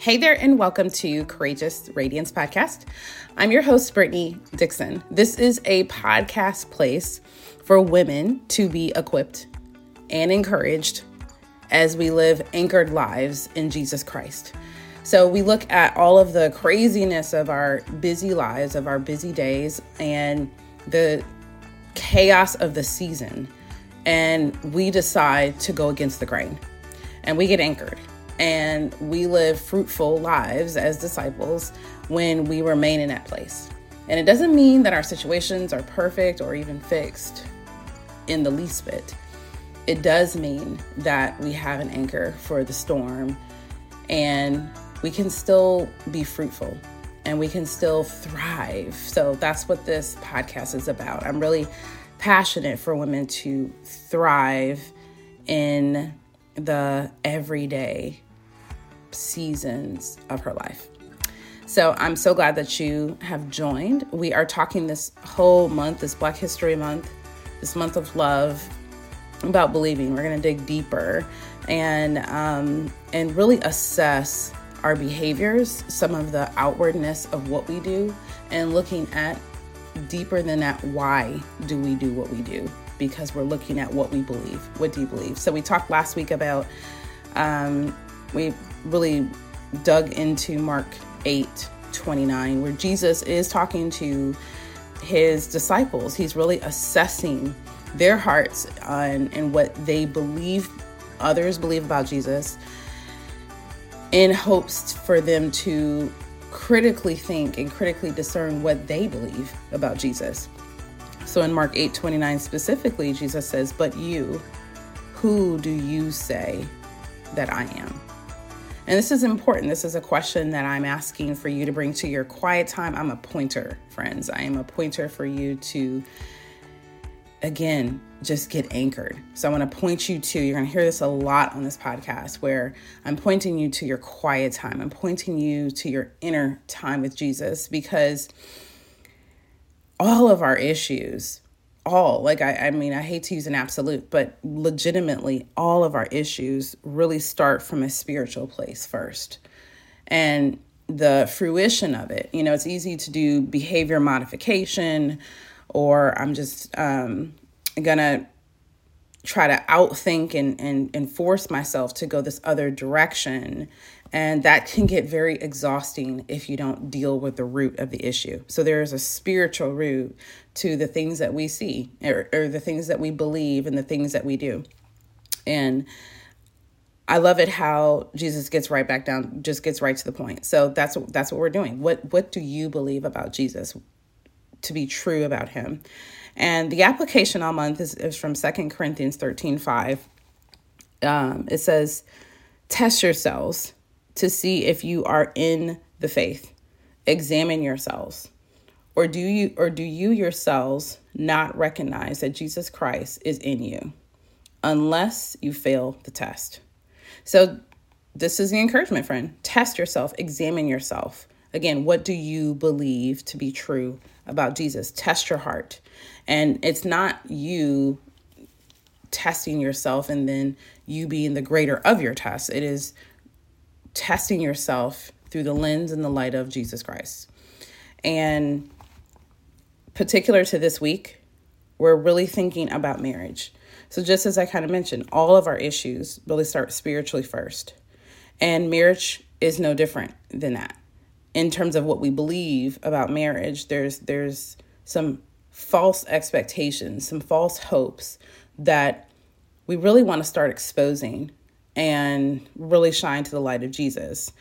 Hey there, and welcome to Courageous Radiance Podcast. I'm your host, Brittany Dixon. This is a podcast place for women to be equipped and encouraged as we live anchored lives in Jesus Christ. So, we look at all of the craziness of our busy lives, of our busy days, and the chaos of the season, and we decide to go against the grain and we get anchored and we live fruitful lives as disciples when we remain in that place. And it doesn't mean that our situations are perfect or even fixed in the least bit. It does mean that we have an anchor for the storm and we can still be fruitful and we can still thrive. So that's what this podcast is about. I'm really passionate for women to thrive in the everyday seasons of her life. So I'm so glad that you have joined. We are talking this whole month, this Black History Month, this month of love, about believing. We're going to dig deeper and um, and really assess our behaviors, some of the outwardness of what we do, and looking at deeper than that. Why do we do what we do? Because we're looking at what we believe. What do you believe? So we talked last week about um, we really dug into Mark 8 29, where Jesus is talking to his disciples. He's really assessing their hearts and, and what they believe, others believe about Jesus, in hopes for them to critically think and critically discern what they believe about Jesus. So in Mark 8 29 specifically, Jesus says, But you, who do you say that I am? And this is important. This is a question that I'm asking for you to bring to your quiet time. I'm a pointer, friends. I am a pointer for you to, again, just get anchored. So I want to point you to, you're going to hear this a lot on this podcast, where I'm pointing you to your quiet time. I'm pointing you to your inner time with Jesus because all of our issues all like I, I mean i hate to use an absolute but legitimately all of our issues really start from a spiritual place first. And the fruition of it you know it's easy to do behavior modification or i'm just um, gonna try to outthink and, and and force myself to go this other direction and that can get very exhausting if you don't deal with the root of the issue. So there is a spiritual root to the things that we see or, or the things that we believe and the things that we do. And I love it how Jesus gets right back down, just gets right to the point. So that's that's what we're doing. What what do you believe about Jesus to be true about him? And the application all month is, is from Second Corinthians 13, 5. Um, it says, test yourselves to see if you are in the faith. Examine yourselves. Or do you or do you yourselves not recognize that Jesus Christ is in you unless you fail the test? So this is the encouragement, friend. Test yourself, examine yourself. Again, what do you believe to be true about Jesus? Test your heart. And it's not you testing yourself and then you being the grader of your test. It is testing yourself through the lens and the light of Jesus Christ. And particular to this week, we're really thinking about marriage. So, just as I kind of mentioned, all of our issues really start spiritually first. And marriage is no different than that. In terms of what we believe about marriage, there's there's some false expectations, some false hopes that we really want to start exposing and really shine to the light of Jesus.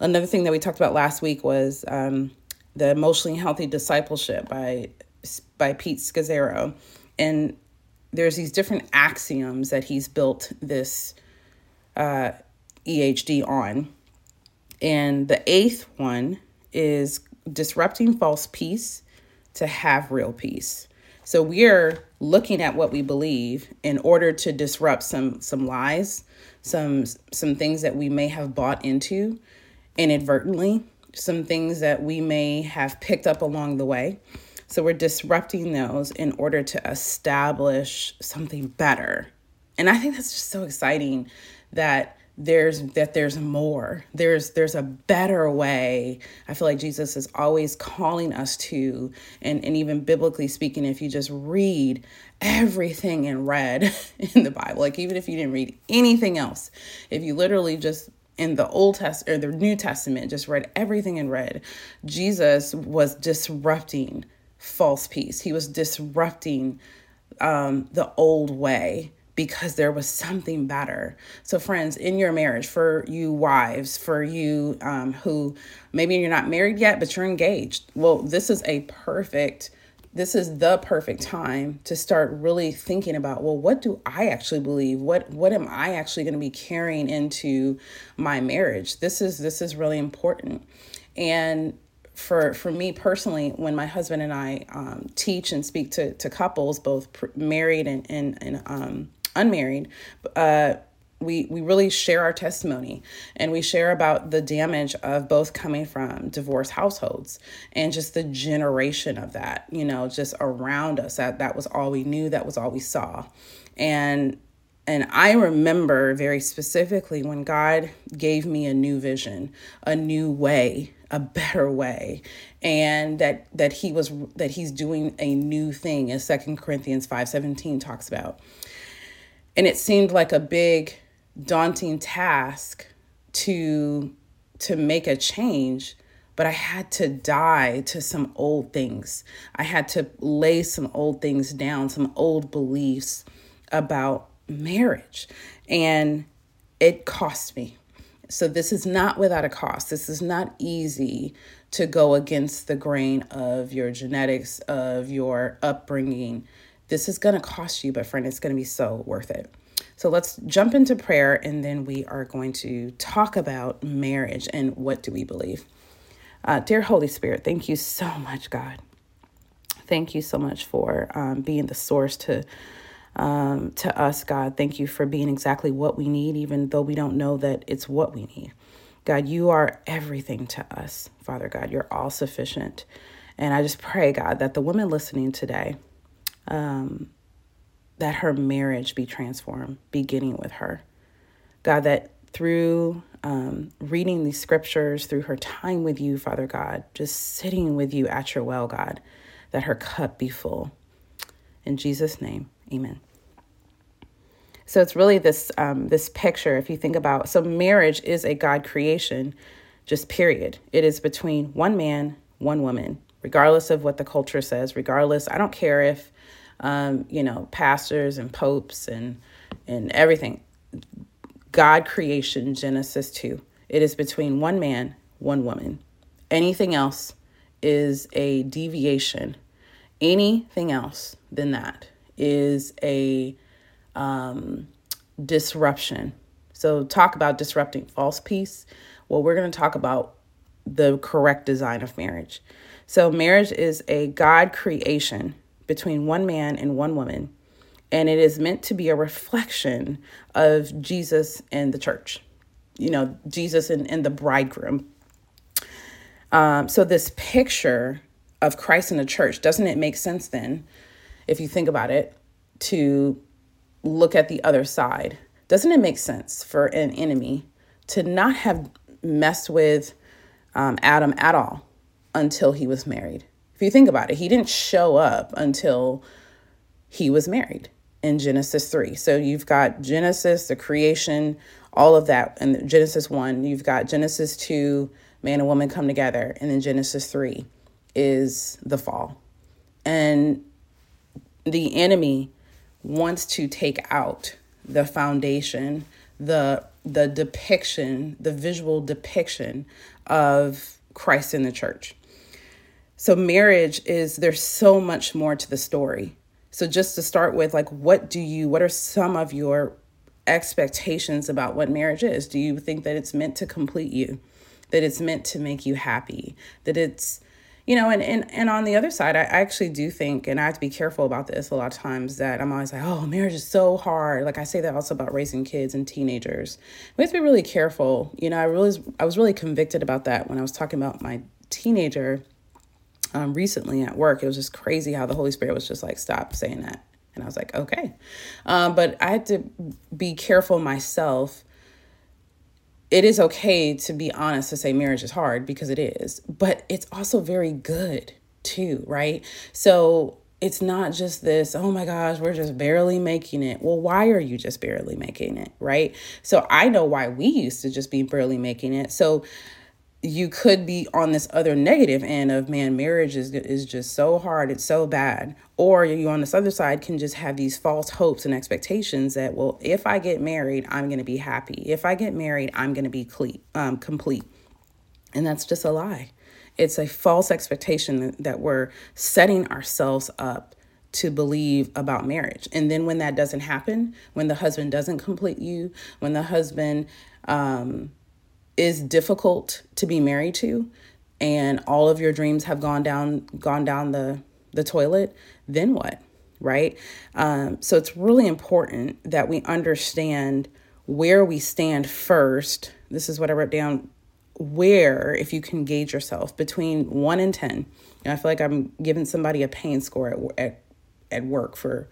Another thing that we talked about last week was um, the emotionally healthy discipleship by by Pete Scazzero, and there's these different axioms that he's built this uh, EHD on, and the eighth one is disrupting false peace to have real peace. So we're looking at what we believe in order to disrupt some some lies, some some things that we may have bought into inadvertently, some things that we may have picked up along the way. So we're disrupting those in order to establish something better. And I think that's just so exciting that there's that there's more. There's there's a better way. I feel like jesus is always calling us to and and even biblically speaking if you just read everything in red in the bible like even if you didn't read anything else if you literally just in the old test or the new testament just read everything in red jesus was disrupting false peace. He was disrupting um, the old way because there was something better. So, friends, in your marriage, for you wives, for you um, who maybe you're not married yet, but you're engaged, well, this is a perfect this is the perfect time to start really thinking about well what do i actually believe? What what am i actually going to be carrying into my marriage? This is this is really important. And for for me personally, when my husband and I um, teach and speak to to couples, both pr- married and and, and um, unmarried, uh, we we really share our testimony and we share about the damage of both coming from divorced households and just the generation of that you know just around us that that was all we knew that was all we saw and and I remember very specifically when God gave me a new vision, a new way, a better way, and that that he was that he's doing a new thing as Second Corinthians 5:17 talks about. And it seemed like a big daunting task to to make a change but I had to die to some old things. I had to lay some old things down, some old beliefs about marriage. And it cost me. So, this is not without a cost. This is not easy to go against the grain of your genetics, of your upbringing. This is going to cost you, but friend, it's going to be so worth it. So, let's jump into prayer and then we are going to talk about marriage and what do we believe. Uh, dear Holy Spirit, thank you so much, God. Thank you so much for um, being the source to um, to us, God. Thank you for being exactly what we need, even though we don't know that it's what we need. God, you are everything to us, Father God. You're all sufficient. And I just pray, God, that the woman listening today, um, that her marriage be transformed, beginning with her. God, that through um, reading these scriptures, through her time with you, Father God, just sitting with you at your well, God, that her cup be full. In Jesus' name, amen. So it's really this um, this picture. If you think about, so marriage is a God creation, just period. It is between one man, one woman, regardless of what the culture says. Regardless, I don't care if um, you know pastors and popes and and everything. God creation, Genesis two. It is between one man, one woman. Anything else is a deviation. Anything else than that is a um, disruption. So, talk about disrupting false peace. Well, we're going to talk about the correct design of marriage. So, marriage is a God creation between one man and one woman, and it is meant to be a reflection of Jesus and the church. You know, Jesus and, and the bridegroom. Um, so, this picture of Christ in the church, doesn't it make sense then, if you think about it, to look at the other side. Doesn't it make sense for an enemy to not have messed with um, Adam at all until he was married? If you think about it, he didn't show up until he was married in Genesis 3. So you've got Genesis, the creation, all of that. And Genesis 1, you've got Genesis 2, man and woman come together. And then Genesis 3 is the fall. And the enemy wants to take out the foundation, the the depiction, the visual depiction of Christ in the church. So marriage is there's so much more to the story. So just to start with like what do you what are some of your expectations about what marriage is? Do you think that it's meant to complete you? That it's meant to make you happy? That it's you know and, and and on the other side I, actually do think and i have to be careful about this a lot of times that i'm always like oh marriage is so hard like i say that also about raising kids and teenagers we have to be really careful you know i really i was really convicted about that when i was talking about my teenager um, recently at work it was just crazy how the holy spirit was just like stop saying that and i was like okay um, but i had to be careful myself it is okay to be honest to say marriage is hard because it is, but it's also very good too, right? So it's not just this, oh my gosh, we're just barely making it. Well, why are you just barely making it, right? So I know why we used to just be barely making it. So you could be on this other negative end of man marriage is is just so hard it's so bad. Or you on this other side can just have these false hopes and expectations that well if i get married i'm going to be happy. If i get married i'm going to be complete um, complete. And that's just a lie. It's a false expectation that we're setting ourselves up to believe about marriage. And then when that doesn't happen when the husband doesn't complete you when the husband um is difficult to be married to and all of your dreams have gone down gone down the the toilet then what right? Um, so it's really important that we understand where we stand first. This is what i wrote down where if you can gauge yourself between 1 and 10 and i feel like i'm giving somebody a pain score at, at, at work for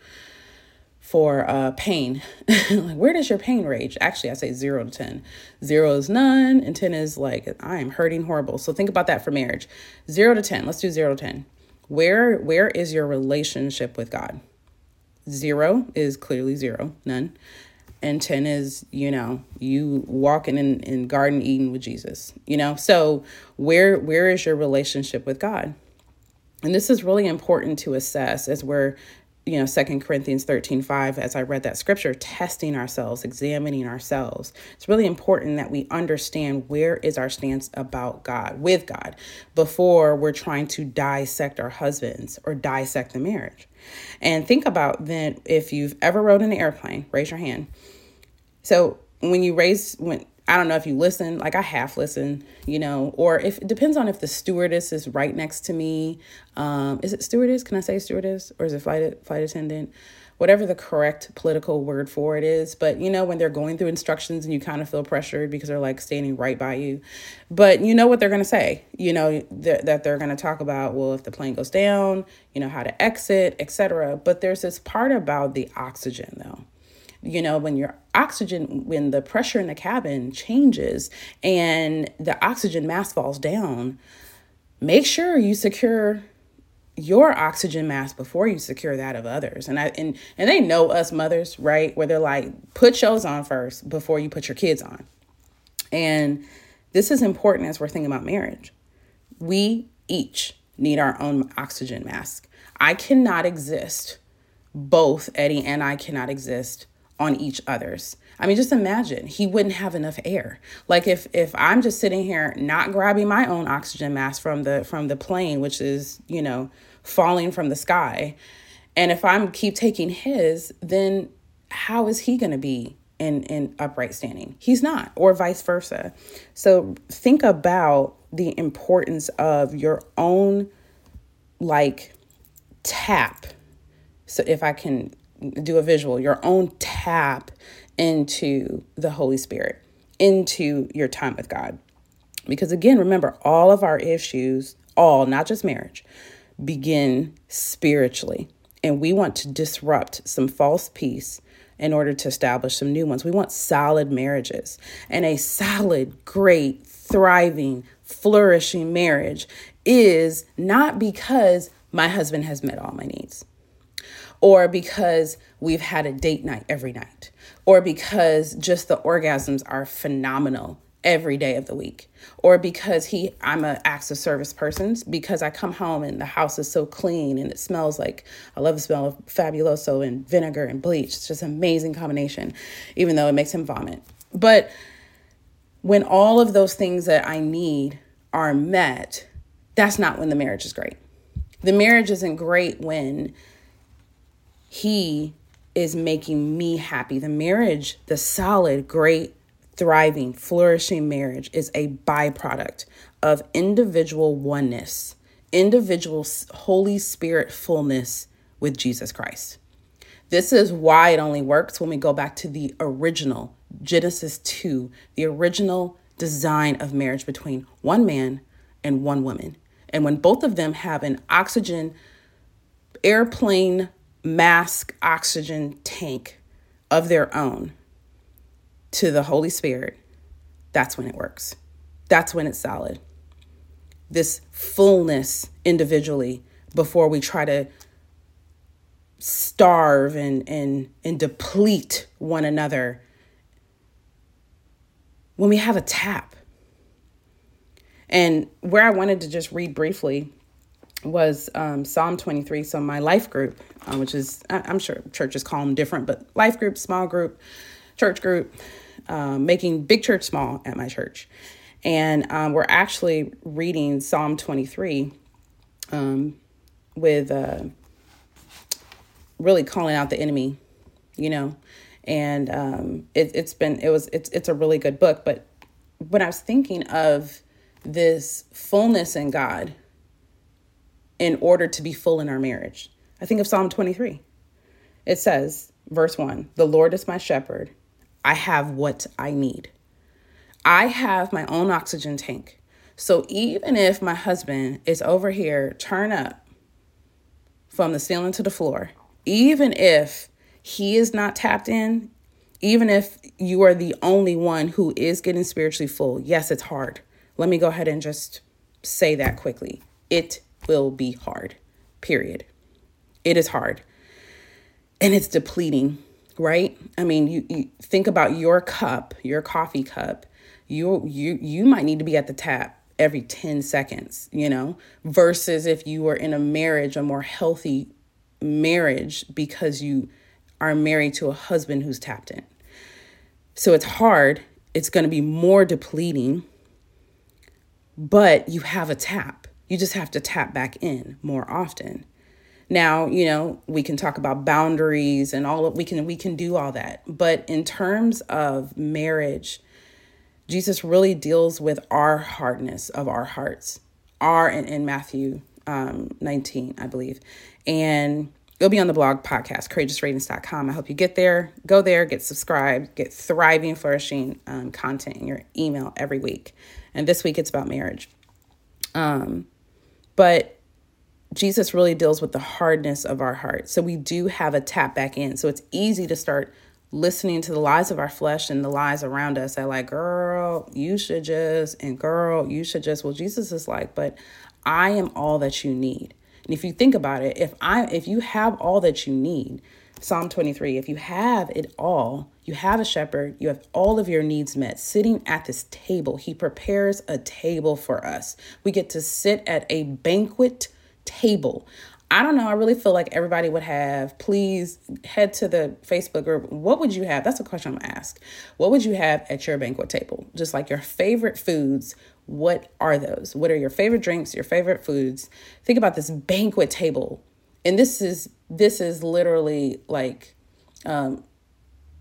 for uh, pain. like, where does your pain rage? Actually, I say zero to 10. Zero is none, and 10 is like, I am hurting horrible. So think about that for marriage. Zero to 10. Let's do zero to 10. Where, where is your relationship with God? Zero is clearly zero, none. And 10 is, you know, you walking in, in Garden Eden with Jesus, you know? So where, where is your relationship with God? And this is really important to assess as we're you know, Second Corinthians 13, 5, as I read that scripture, testing ourselves, examining ourselves. It's really important that we understand where is our stance about God, with God, before we're trying to dissect our husbands or dissect the marriage. And think about then if you've ever rode an airplane, raise your hand. So when you raise when I don't know if you listen, like I half listen, you know, or if it depends on if the stewardess is right next to me. Um, is it stewardess? Can I say stewardess? Or is it flight flight attendant? Whatever the correct political word for it is. But you know, when they're going through instructions and you kind of feel pressured because they're like standing right by you. But you know what they're gonna say, you know, th- that they're gonna talk about, well, if the plane goes down, you know, how to exit, etc. But there's this part about the oxygen though you know when your oxygen when the pressure in the cabin changes and the oxygen mask falls down make sure you secure your oxygen mask before you secure that of others. And i and and they know us mothers right? Where they're like put yours on first before you put your kids on. And this is important as we're thinking about marriage. We each need our own oxygen mask. I cannot exist both eddie and i cannot exist on each other's. I mean, just imagine he wouldn't have enough air. Like if if I'm just sitting here not grabbing my own oxygen mask from the from the plane, which is you know falling from the sky, and if I'm keep taking his, then how is he going to be in in upright standing? He's not, or vice versa. So think about the importance of your own like tap. So if I can do a visual, your own tap into the Holy Spirit, into your time with God. Because again, remember, all of our issues, all, not just marriage, begin spiritually. And we want to disrupt some false peace in order to establish some new ones. We want solid marriages. And a solid, great, thriving, flourishing marriage is not because my husband has met all my needs or because we've had a date night every night, or because just the orgasms are phenomenal every day of the week or because he i'm an acts of service person because i come home and the house is so clean and it smells like i love the smell of fabuloso and vinegar and bleach. It's just an amazing combination even though it makes him vomit. But when all of those things that i need are met that's not when the marriage is great. The marriage isn't great when he is making me happy. The marriage, the solid, great, thriving, flourishing marriage is a byproduct of individual oneness, individual Holy Spirit fullness with Jesus Christ. This is why it only works when we go back to the original Genesis 2, the original design of marriage between one man and one woman. And when both of them have an oxygen airplane mask oxygen tank of their own to the Holy Spirit, that's when it works. That's when it's solid. This fullness individually before we try to starve and and and deplete one another when we have a tap. And where I wanted to just read briefly was um, Psalm 23. So, my life group, uh, which is, I'm sure churches call them different, but life group, small group, church group, um, making big church small at my church. And um, we're actually reading Psalm 23 um, with uh, really calling out the enemy, you know. And um, it, it's been, it was, it's, it's a really good book. But when I was thinking of this fullness in God, in order to be full in our marriage. I think of Psalm 23. It says, verse 1 The Lord is my shepherd. I have what I need. I have my own oxygen tank. So even if my husband is over here, turn up from the ceiling to the floor, even if he is not tapped in, even if you are the only one who is getting spiritually full, yes, it's hard. Let me go ahead and just say that quickly. It will be hard, period. It is hard. And it's depleting, right? I mean, you, you think about your cup, your coffee cup. You you you might need to be at the tap every 10 seconds, you know, versus if you were in a marriage, a more healthy marriage because you are married to a husband who's tapped in. So it's hard, it's going to be more depleting, but you have a tap. You just have to tap back in more often. Now, you know, we can talk about boundaries and all of we can we can do all that. But in terms of marriage, Jesus really deals with our hardness of our hearts. Are in, in Matthew um, 19, I believe. And it'll be on the blog podcast, courageousradiance.com. I hope you get there, go there, get subscribed, get thriving, flourishing um, content in your email every week. And this week it's about marriage. Um, but Jesus really deals with the hardness of our heart. So we do have a tap back in. So it's easy to start listening to the lies of our flesh and the lies around us that like, girl, you should just, and girl, you should just. Well, Jesus is like, but I am all that you need. And if you think about it, if I if you have all that you need, Psalm 23, if you have it all, you have a shepherd, you have all of your needs met. Sitting at this table, he prepares a table for us. We get to sit at a banquet table. I don't know. I really feel like everybody would have. Please head to the Facebook group. What would you have? That's a question I'm gonna ask. What would you have at your banquet table? Just like your favorite foods. What are those? What are your favorite drinks? Your favorite foods? Think about this banquet table, and this is this is literally like um,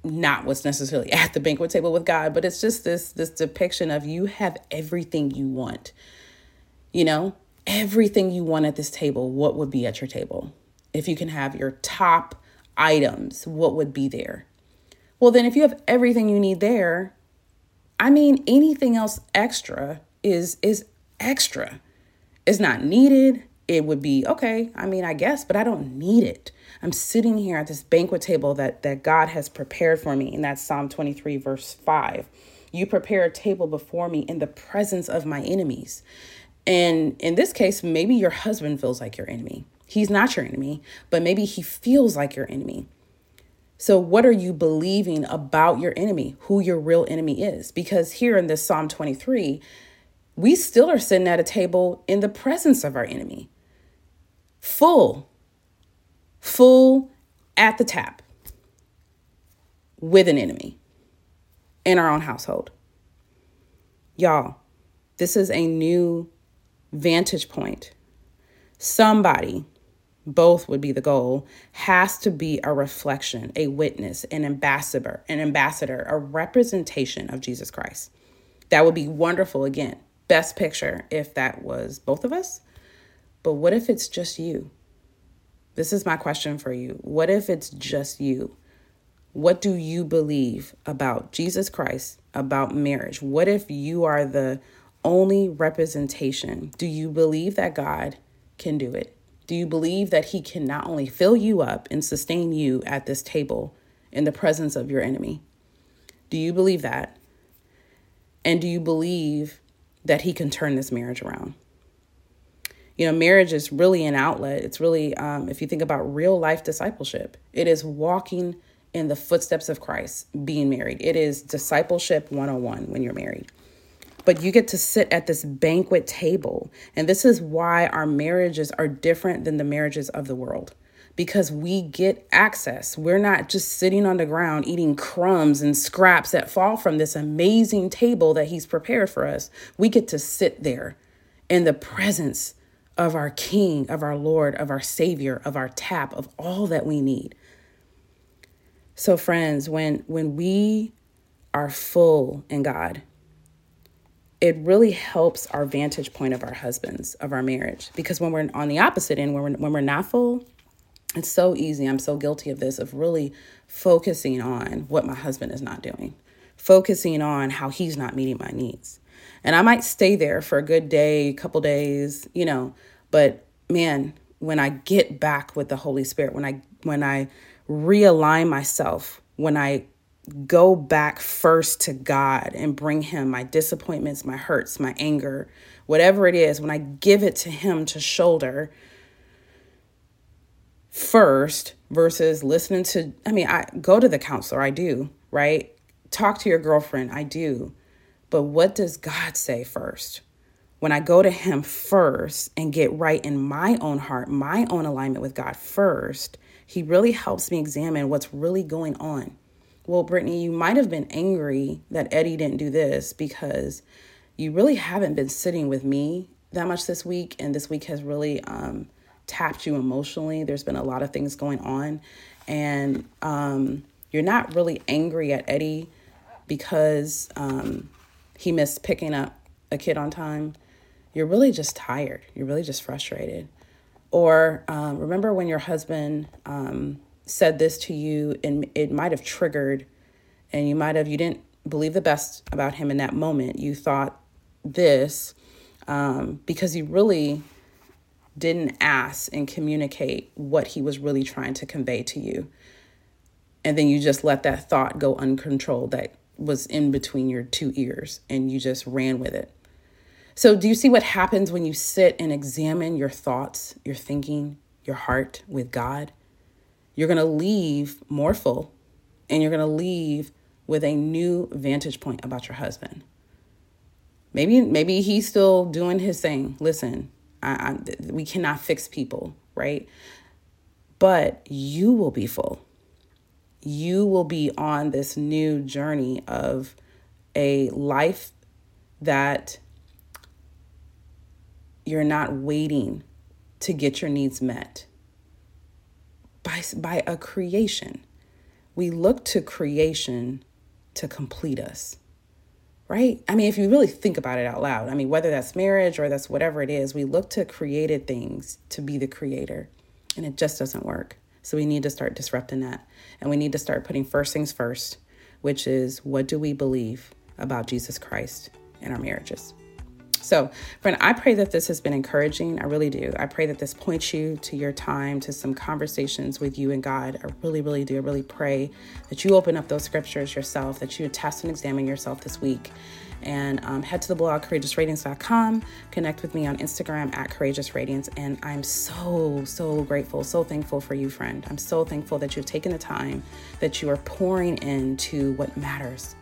not what's necessarily at the banquet table with God, but it's just this this depiction of you have everything you want. You know, everything you want at this table, what would be at your table? If you can have your top items, what would be there? Well, then if you have everything you need there, I mean anything else extra is is extra. It's not needed. It would be okay, I mean, I guess, but I don't need it. I'm sitting here at this banquet table that that God has prepared for me, and that's Psalm 23 verse 5. You prepare a table before me in the presence of my enemies. And in this case, maybe your husband feels like your enemy. He's not your enemy, but maybe he feels like your enemy. So, what are you believing about your enemy, who your real enemy is? Because here in this Psalm 23, we still are sitting at a table in the presence of our enemy, full full at the tap with an enemy in our own household. Y'all, this is a new vantage point. Somebody, both would be the goal, has to be a reflection, a witness, an ambassador, an ambassador, a representation of Jesus Christ. That would be wonderful again. Best picture if that was both of us. But what if it's just you? This is my question for you. What if it's just you? What do you believe about Jesus Christ, about marriage? What if you are the only representation? Do you believe that God can do it? Do you believe that He can not only fill you up and sustain you at this table in the presence of your enemy? Do you believe that? And do you believe that he can turn this marriage around? You know, marriage is really an outlet. It's really, um, if you think about real life discipleship, it is walking in the footsteps of Christ, being married. It is discipleship 101 when you're married. But you get to sit at this banquet table. And this is why our marriages are different than the marriages of the world because we get access. We're not just sitting on the ground eating crumbs and scraps that fall from this amazing table that He's prepared for us. We get to sit there in the presence of our King, of our Lord, of our Savior, of our tap, of all that we need. So, friends, when when we are full in God, it really helps our vantage point of our husbands, of our marriage. Because when we're on the opposite end, when we're, when we're not full, it's so easy. I'm so guilty of this, of really focusing on what my husband is not doing, focusing on how he's not meeting my needs. And I might stay there for a good day, couple days, you know, but man, when I get back with the Holy Spirit, when I when I realign myself, when I go back first to God and bring him my disappointments, my hurts, my anger, whatever it is, when I give it to him to shoulder, first versus listening to I mean I go to the counselor I do, right? Talk to your girlfriend, I do. But what does God say first? When I go to him first and get right in my own heart, my own alignment with God first, he really helps me examine what's really going on. Well, Brittany, you might have been angry that Eddie didn't do this because you really haven't been sitting with me that much this week, and this week has really um, tapped you emotionally. There's been a lot of things going on, and um, you're not really angry at Eddie because um, he missed picking up a kid on time. You're really just tired. You're really just frustrated. Or um, remember when your husband um, said this to you and it might have triggered, and you might have, you didn't believe the best about him in that moment. You thought this um, because you really didn't ask and communicate what he was really trying to convey to you. And then you just let that thought go uncontrolled that was in between your two ears and you just ran with it. So, do you see what happens when you sit and examine your thoughts, your thinking, your heart with God? You're going to leave more full and you're going to leave with a new vantage point about your husband. Maybe maybe he's still doing his thing. Listen, I, I, we cannot fix people, right? But you will be full. You will be on this new journey of a life that you're not waiting to get your needs met by, by a creation. We look to creation to complete us right? I mean, if you really think about it out loud, I mean, whether that's marriage or that's whatever it is, we look to created things to be the creator, and it just doesn't work. So we need to start disrupting that. And we need to start putting first things first, which is what do we believe about Jesus Christ in our marriages? So, friend, I pray that this has been encouraging. I really do. I pray that this points you to your time, to some conversations with you and God. I really, really do. I really pray that you open up those scriptures yourself, that you test and examine yourself this week. And um, head to the blog courageousradiance.com. Connect with me on Instagram at courageousradiance. And I'm so, so grateful, so thankful for you, friend. I'm so thankful that you've taken the time, that you are pouring into what matters